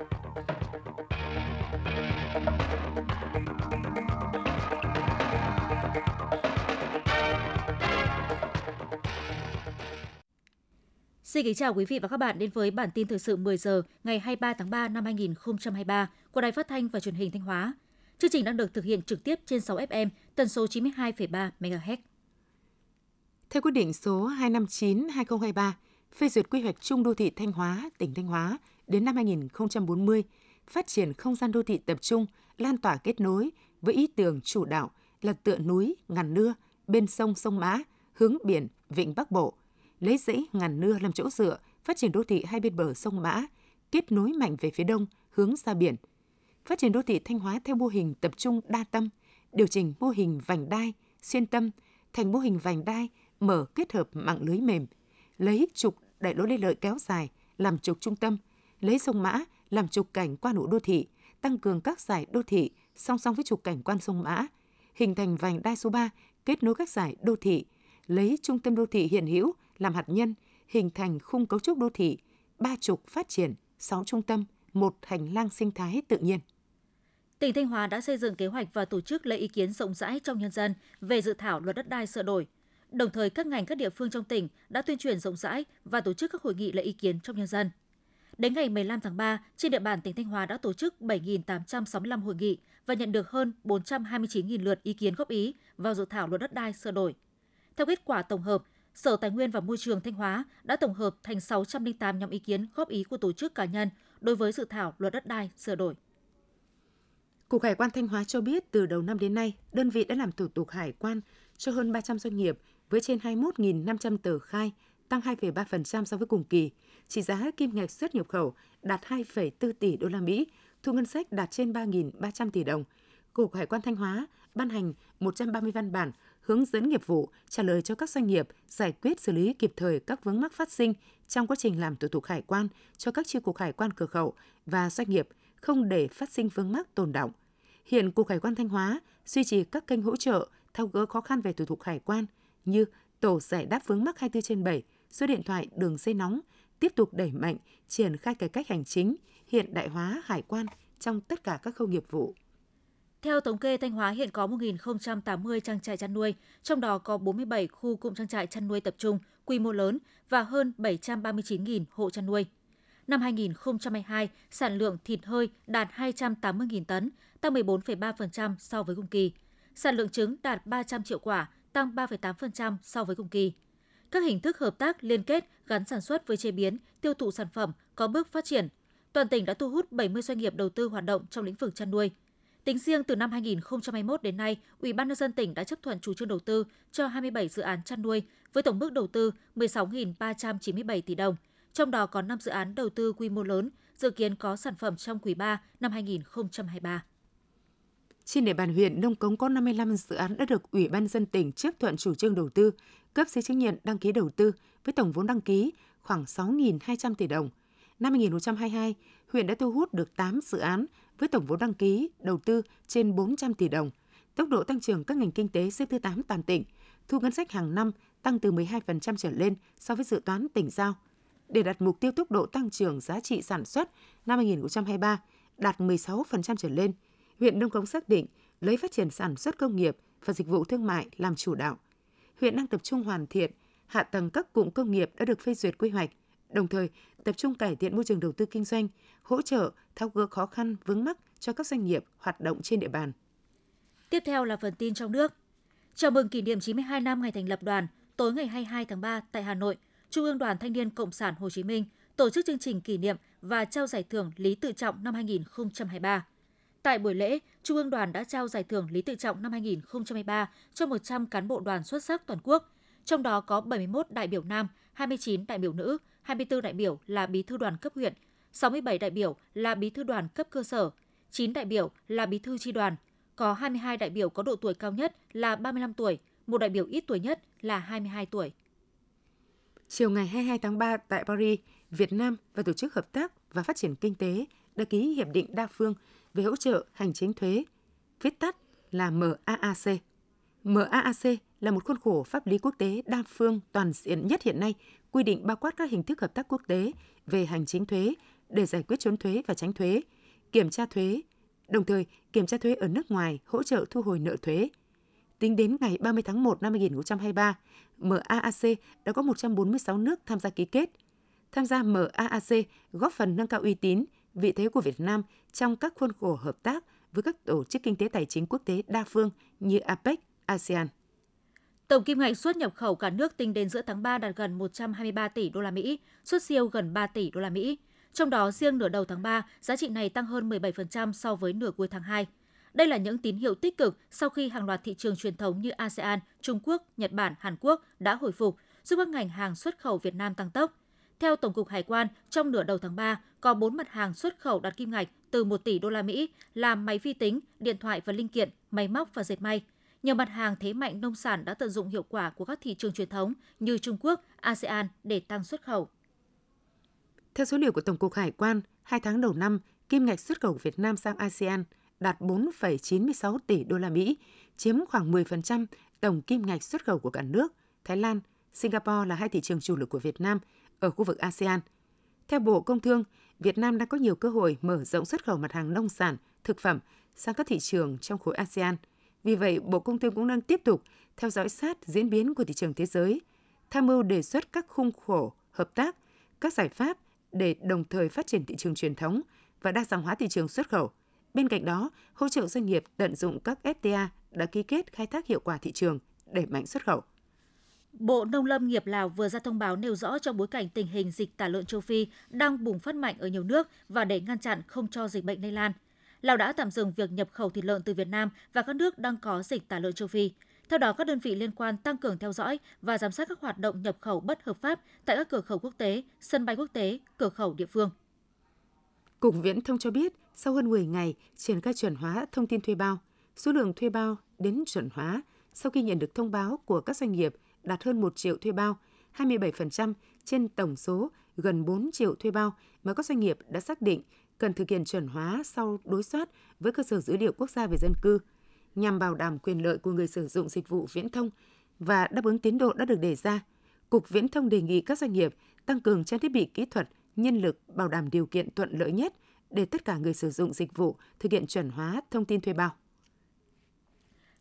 Xin kính chào quý vị và các bạn đến với bản tin thời sự 10 giờ ngày 23 tháng 3 năm 2023 của Đài Phát thanh và Truyền hình Thanh Hóa. Chương trình đang được thực hiện trực tiếp trên 6 FM, tần số 92,3 MHz. Theo quyết định số 259/2023 phê duyệt quy hoạch chung đô thị Thanh Hóa, tỉnh Thanh Hóa đến năm 2040, phát triển không gian đô thị tập trung, lan tỏa kết nối với ý tưởng chủ đạo là tựa núi, ngàn nưa, bên sông sông Mã, hướng biển, vịnh Bắc Bộ, lấy dãy ngàn nưa làm chỗ dựa, phát triển đô thị hai bên bờ sông Mã, kết nối mạnh về phía đông, hướng ra biển. Phát triển đô thị Thanh Hóa theo mô hình tập trung đa tâm, điều chỉnh mô hình vành đai, xuyên tâm thành mô hình vành đai mở kết hợp mạng lưới mềm, lấy trục đại lộ Lê Lợi kéo dài làm trục trung tâm, lấy sông Mã làm trục cảnh quan nội đô thị, tăng cường các giải đô thị song song với trục cảnh quan sông Mã, hình thành vành đai số 3 kết nối các giải đô thị, lấy trung tâm đô thị hiện hữu làm hạt nhân, hình thành khung cấu trúc đô thị, ba trục phát triển, sáu trung tâm, một hành lang sinh thái tự nhiên. Tỉnh Thanh Hóa đã xây dựng kế hoạch và tổ chức lấy ý kiến rộng rãi trong nhân dân về dự thảo luật đất đai sửa đổi. Đồng thời, các ngành các địa phương trong tỉnh đã tuyên truyền rộng rãi và tổ chức các hội nghị lấy ý kiến trong nhân dân. Đến ngày 15 tháng 3, trên địa bàn tỉnh Thanh Hóa đã tổ chức 7.865 hội nghị và nhận được hơn 429.000 lượt ý kiến góp ý vào dự thảo luật đất đai sửa đổi. Theo kết quả tổng hợp, Sở Tài nguyên và Môi trường Thanh Hóa đã tổng hợp thành 608 nhóm ý kiến góp ý của tổ chức cá nhân đối với dự thảo luật đất đai sửa đổi. Cục Hải quan Thanh Hóa cho biết từ đầu năm đến nay, đơn vị đã làm thủ tục hải quan cho hơn 300 doanh nghiệp với trên 21.500 tờ khai, tăng 2,3% so với cùng kỳ. Trị giá kim ngạch xuất nhập khẩu đạt 2,4 tỷ đô la Mỹ, thu ngân sách đạt trên 3.300 tỷ đồng. Cục Hải quan Thanh Hóa ban hành 130 văn bản hướng dẫn nghiệp vụ, trả lời cho các doanh nghiệp, giải quyết xử lý kịp thời các vướng mắc phát sinh trong quá trình làm thủ tục hải quan cho các chi cục hải quan cửa khẩu và doanh nghiệp, không để phát sinh vướng mắc tồn động. Hiện Cục Hải quan Thanh Hóa duy trì các kênh hỗ trợ thao gỡ khó khăn về thủ tục hải quan như tổ giải đáp vướng mắc 24 trên 7, số điện thoại đường dây nóng, tiếp tục đẩy mạnh triển khai cải cách hành chính, hiện đại hóa hải quan trong tất cả các khâu nghiệp vụ. Theo thống kê, Thanh Hóa hiện có 1.080 trang trại chăn nuôi, trong đó có 47 khu cụm trang trại chăn nuôi tập trung, quy mô lớn và hơn 739.000 hộ chăn nuôi. Năm 2022, sản lượng thịt hơi đạt 280.000 tấn, tăng 14,3% so với cùng kỳ. Sản lượng trứng đạt 300 triệu quả, tăng 3,8% so với cùng kỳ. Các hình thức hợp tác liên kết gắn sản xuất với chế biến, tiêu thụ sản phẩm có bước phát triển. Toàn tỉnh đã thu hút 70 doanh nghiệp đầu tư hoạt động trong lĩnh vực chăn nuôi. Tính riêng từ năm 2021 đến nay, Ủy ban nhân dân tỉnh đã chấp thuận chủ trương đầu tư cho 27 dự án chăn nuôi với tổng mức đầu tư 16.397 tỷ đồng. Trong đó có 5 dự án đầu tư quy mô lớn, dự kiến có sản phẩm trong quý 3 năm 2023. Trên địa bàn huyện Nông Cống có 55 dự án đã được Ủy ban dân tỉnh chấp thuận chủ trương đầu tư, cấp giấy chứng nhận đăng ký đầu tư với tổng vốn đăng ký khoảng 6.200 tỷ đồng. Năm 2022, huyện đã thu hút được 8 dự án với tổng vốn đăng ký đầu tư trên 400 tỷ đồng. Tốc độ tăng trưởng các ngành kinh tế xếp thứ 8 toàn tỉnh, thu ngân sách hàng năm tăng từ 12% trở lên so với dự toán tỉnh giao. Để đạt mục tiêu tốc độ tăng trưởng giá trị sản xuất năm 2023 đạt 16% trở lên, huyện Đông Cống xác định lấy phát triển sản xuất công nghiệp và dịch vụ thương mại làm chủ đạo. Huyện đang tập trung hoàn thiện hạ tầng các cụm công nghiệp đã được phê duyệt quy hoạch, đồng thời tập trung cải thiện môi trường đầu tư kinh doanh, hỗ trợ tháo gỡ khó khăn vướng mắc cho các doanh nghiệp hoạt động trên địa bàn. Tiếp theo là phần tin trong nước. Chào mừng kỷ niệm 92 năm ngày thành lập đoàn, tối ngày 22 tháng 3 tại Hà Nội, Trung ương Đoàn Thanh niên Cộng sản Hồ Chí Minh tổ chức chương trình kỷ niệm và trao giải thưởng Lý Tự Trọng năm 2023. Tại buổi lễ, Trung ương Đoàn đã trao giải thưởng Lý Tự Trọng năm 2023 cho 100 cán bộ đoàn xuất sắc toàn quốc, trong đó có 71 đại biểu nam, 29 đại biểu nữ, 24 đại biểu là bí thư đoàn cấp huyện, 67 đại biểu là bí thư đoàn cấp cơ sở, 9 đại biểu là bí thư chi đoàn, có 22 đại biểu có độ tuổi cao nhất là 35 tuổi, một đại biểu ít tuổi nhất là 22 tuổi. Chiều ngày 22 tháng 3 tại Paris, Việt Nam và Tổ chức Hợp tác và Phát triển Kinh tế đã ký Hiệp định đa phương về hỗ trợ hành chính thuế, viết tắt là MAAC. MAAC là một khuôn khổ pháp lý quốc tế đa phương toàn diện nhất hiện nay, quy định bao quát các hình thức hợp tác quốc tế về hành chính thuế để giải quyết trốn thuế và tránh thuế, kiểm tra thuế, đồng thời kiểm tra thuế ở nước ngoài, hỗ trợ thu hồi nợ thuế. Tính đến ngày 30 tháng 1 năm 2023, MAAC đã có 146 nước tham gia ký kết. Tham gia MAAC góp phần nâng cao uy tín, vị thế của Việt Nam trong các khuôn khổ hợp tác với các tổ chức kinh tế tài chính quốc tế đa phương như APEC, ASEAN. Tổng kim ngạch xuất nhập khẩu cả nước tính đến giữa tháng 3 đạt gần 123 tỷ đô la Mỹ, xuất siêu gần 3 tỷ đô la Mỹ. Trong đó riêng nửa đầu tháng 3, giá trị này tăng hơn 17% so với nửa cuối tháng 2. Đây là những tín hiệu tích cực sau khi hàng loạt thị trường truyền thống như ASEAN, Trung Quốc, Nhật Bản, Hàn Quốc đã hồi phục, giúp các ngành hàng xuất khẩu Việt Nam tăng tốc. Theo Tổng cục Hải quan, trong nửa đầu tháng 3, có 4 mặt hàng xuất khẩu đạt kim ngạch từ 1 tỷ đô la Mỹ là máy vi tính, điện thoại và linh kiện, máy móc và dệt may. Nhiều mặt hàng thế mạnh nông sản đã tận dụng hiệu quả của các thị trường truyền thống như Trung Quốc, ASEAN để tăng xuất khẩu. Theo số liệu của Tổng cục Hải quan, hai tháng đầu năm, kim ngạch xuất khẩu Việt Nam sang ASEAN đạt 4,96 tỷ đô la Mỹ, chiếm khoảng 10% tổng kim ngạch xuất khẩu của cả nước. Thái Lan, Singapore là hai thị trường chủ lực của Việt Nam ở khu vực ASEAN. Theo Bộ Công Thương, Việt Nam đang có nhiều cơ hội mở rộng xuất khẩu mặt hàng nông sản, thực phẩm sang các thị trường trong khối ASEAN. Vì vậy, Bộ Công Thương cũng đang tiếp tục theo dõi sát diễn biến của thị trường thế giới, tham mưu đề xuất các khung khổ hợp tác, các giải pháp để đồng thời phát triển thị trường truyền thống và đa dạng hóa thị trường xuất khẩu. Bên cạnh đó, hỗ trợ doanh nghiệp tận dụng các FTA đã ký kết khai thác hiệu quả thị trường, để mạnh xuất khẩu. Bộ Nông lâm nghiệp Lào vừa ra thông báo nêu rõ trong bối cảnh tình hình dịch tả lợn châu Phi đang bùng phát mạnh ở nhiều nước và để ngăn chặn không cho dịch bệnh lây lan. Lào đã tạm dừng việc nhập khẩu thịt lợn từ Việt Nam và các nước đang có dịch tả lợn châu Phi. Theo đó, các đơn vị liên quan tăng cường theo dõi và giám sát các hoạt động nhập khẩu bất hợp pháp tại các cửa khẩu quốc tế, sân bay quốc tế, cửa khẩu địa phương. Cục Viễn thông cho biết, sau hơn 10 ngày triển khai chuẩn hóa thông tin thuê bao, số lượng thuê bao đến chuẩn hóa sau khi nhận được thông báo của các doanh nghiệp đạt hơn 1 triệu thuê bao, 27% trên tổng số gần 4 triệu thuê bao mà các doanh nghiệp đã xác định cần thực hiện chuẩn hóa sau đối soát với cơ sở dữ liệu quốc gia về dân cư nhằm bảo đảm quyền lợi của người sử dụng dịch vụ viễn thông và đáp ứng tiến độ đã được đề ra. Cục Viễn thông đề nghị các doanh nghiệp tăng cường trang thiết bị kỹ thuật, nhân lực bảo đảm điều kiện thuận lợi nhất để tất cả người sử dụng dịch vụ thực hiện chuẩn hóa thông tin thuê bao.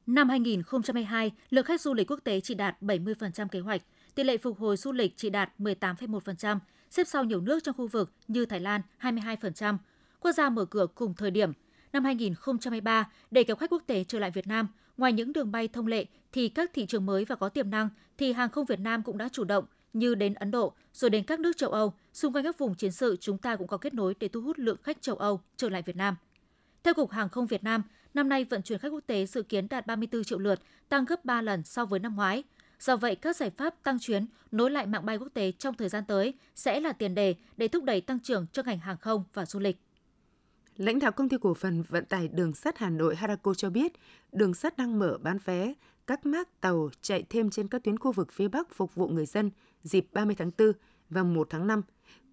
Năm 2022, lượng khách du lịch quốc tế chỉ đạt 70% kế hoạch, tỷ lệ phục hồi du lịch chỉ đạt 18,1%, xếp sau nhiều nước trong khu vực như Thái Lan 22%. Quốc gia mở cửa cùng thời điểm. Năm 2023, để kéo khách quốc tế trở lại Việt Nam, ngoài những đường bay thông lệ thì các thị trường mới và có tiềm năng thì hàng không Việt Nam cũng đã chủ động như đến Ấn Độ rồi đến các nước châu Âu, xung quanh các vùng chiến sự chúng ta cũng có kết nối để thu hút lượng khách châu Âu trở lại Việt Nam. Theo Cục Hàng không Việt Nam, năm nay vận chuyển khách quốc tế dự kiến đạt 34 triệu lượt, tăng gấp 3 lần so với năm ngoái. Do vậy, các giải pháp tăng chuyến, nối lại mạng bay quốc tế trong thời gian tới sẽ là tiền đề để thúc đẩy tăng trưởng cho ngành hàng không và du lịch. Lãnh đạo công ty cổ phần vận tải đường sắt Hà Nội Harako cho biết, đường sắt đang mở bán vé các mác tàu chạy thêm trên các tuyến khu vực phía Bắc phục vụ người dân dịp 30 tháng 4 và 1 tháng 5.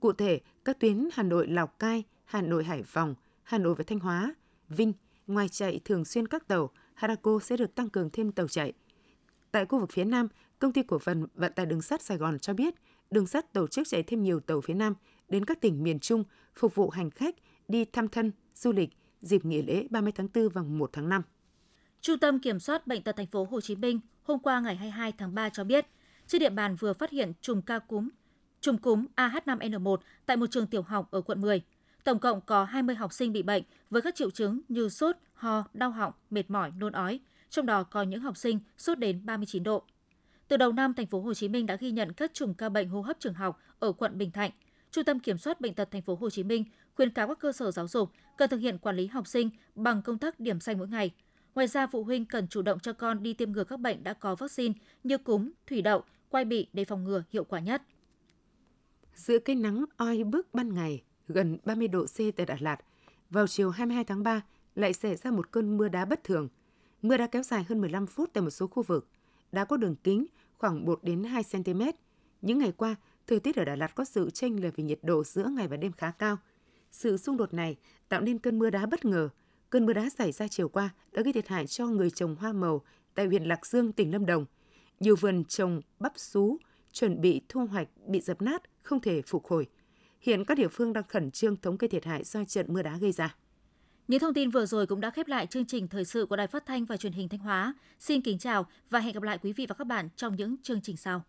Cụ thể, các tuyến Hà Nội Lào Cai, Hà Nội Hải Phòng, Hà Nội và Thanh Hóa, Vinh, ngoài chạy thường xuyên các tàu, Harako sẽ được tăng cường thêm tàu chạy. Tại khu vực phía Nam, công ty cổ phần vận tải đường sắt Sài Gòn cho biết, đường sắt tổ chức chạy thêm nhiều tàu phía Nam đến các tỉnh miền Trung phục vụ hành khách đi thăm thân, du lịch dịp nghỉ lễ 30 tháng 4 và 1 tháng 5. Trung tâm Kiểm soát bệnh tật thành phố Hồ Chí Minh hôm qua ngày 22 tháng 3 cho biết, trên địa bàn vừa phát hiện trùng ca cúm, trùng cúm AH5N1 tại một trường tiểu học ở quận 10. Tổng cộng có 20 học sinh bị bệnh với các triệu chứng như sốt, ho, đau họng, mệt mỏi, nôn ói, trong đó có những học sinh sốt đến 39 độ. Từ đầu năm, thành phố Hồ Chí Minh đã ghi nhận các chùm ca bệnh hô hấp trường học ở quận Bình Thạnh. Trung tâm Kiểm soát bệnh tật thành phố Hồ Chí Minh khuyến cáo các cơ sở giáo dục cần thực hiện quản lý học sinh bằng công tác điểm xanh mỗi ngày. Ngoài ra, phụ huynh cần chủ động cho con đi tiêm ngừa các bệnh đã có vaccine như cúm, thủy đậu, quai bị để phòng ngừa hiệu quả nhất. Giữa cái nắng oi bức ban ngày, gần 30 độ C tại Đà Lạt, vào chiều 22 tháng 3 lại xảy ra một cơn mưa đá bất thường. Mưa đã kéo dài hơn 15 phút tại một số khu vực, đã có đường kính khoảng 1 đến 2 cm. Những ngày qua, thời tiết ở Đà Lạt có sự chênh lệch về nhiệt độ giữa ngày và đêm khá cao. Sự xung đột này tạo nên cơn mưa đá bất ngờ. Cơn mưa đá xảy ra chiều qua đã gây thiệt hại cho người trồng hoa màu tại huyện Lạc Dương, tỉnh Lâm Đồng. Nhiều vườn trồng bắp sú chuẩn bị thu hoạch bị dập nát, không thể phục hồi. Hiện các địa phương đang khẩn trương thống kê thiệt hại do trận mưa đá gây ra. Những thông tin vừa rồi cũng đã khép lại chương trình thời sự của Đài Phát thanh và Truyền hình Thanh Hóa. Xin kính chào và hẹn gặp lại quý vị và các bạn trong những chương trình sau.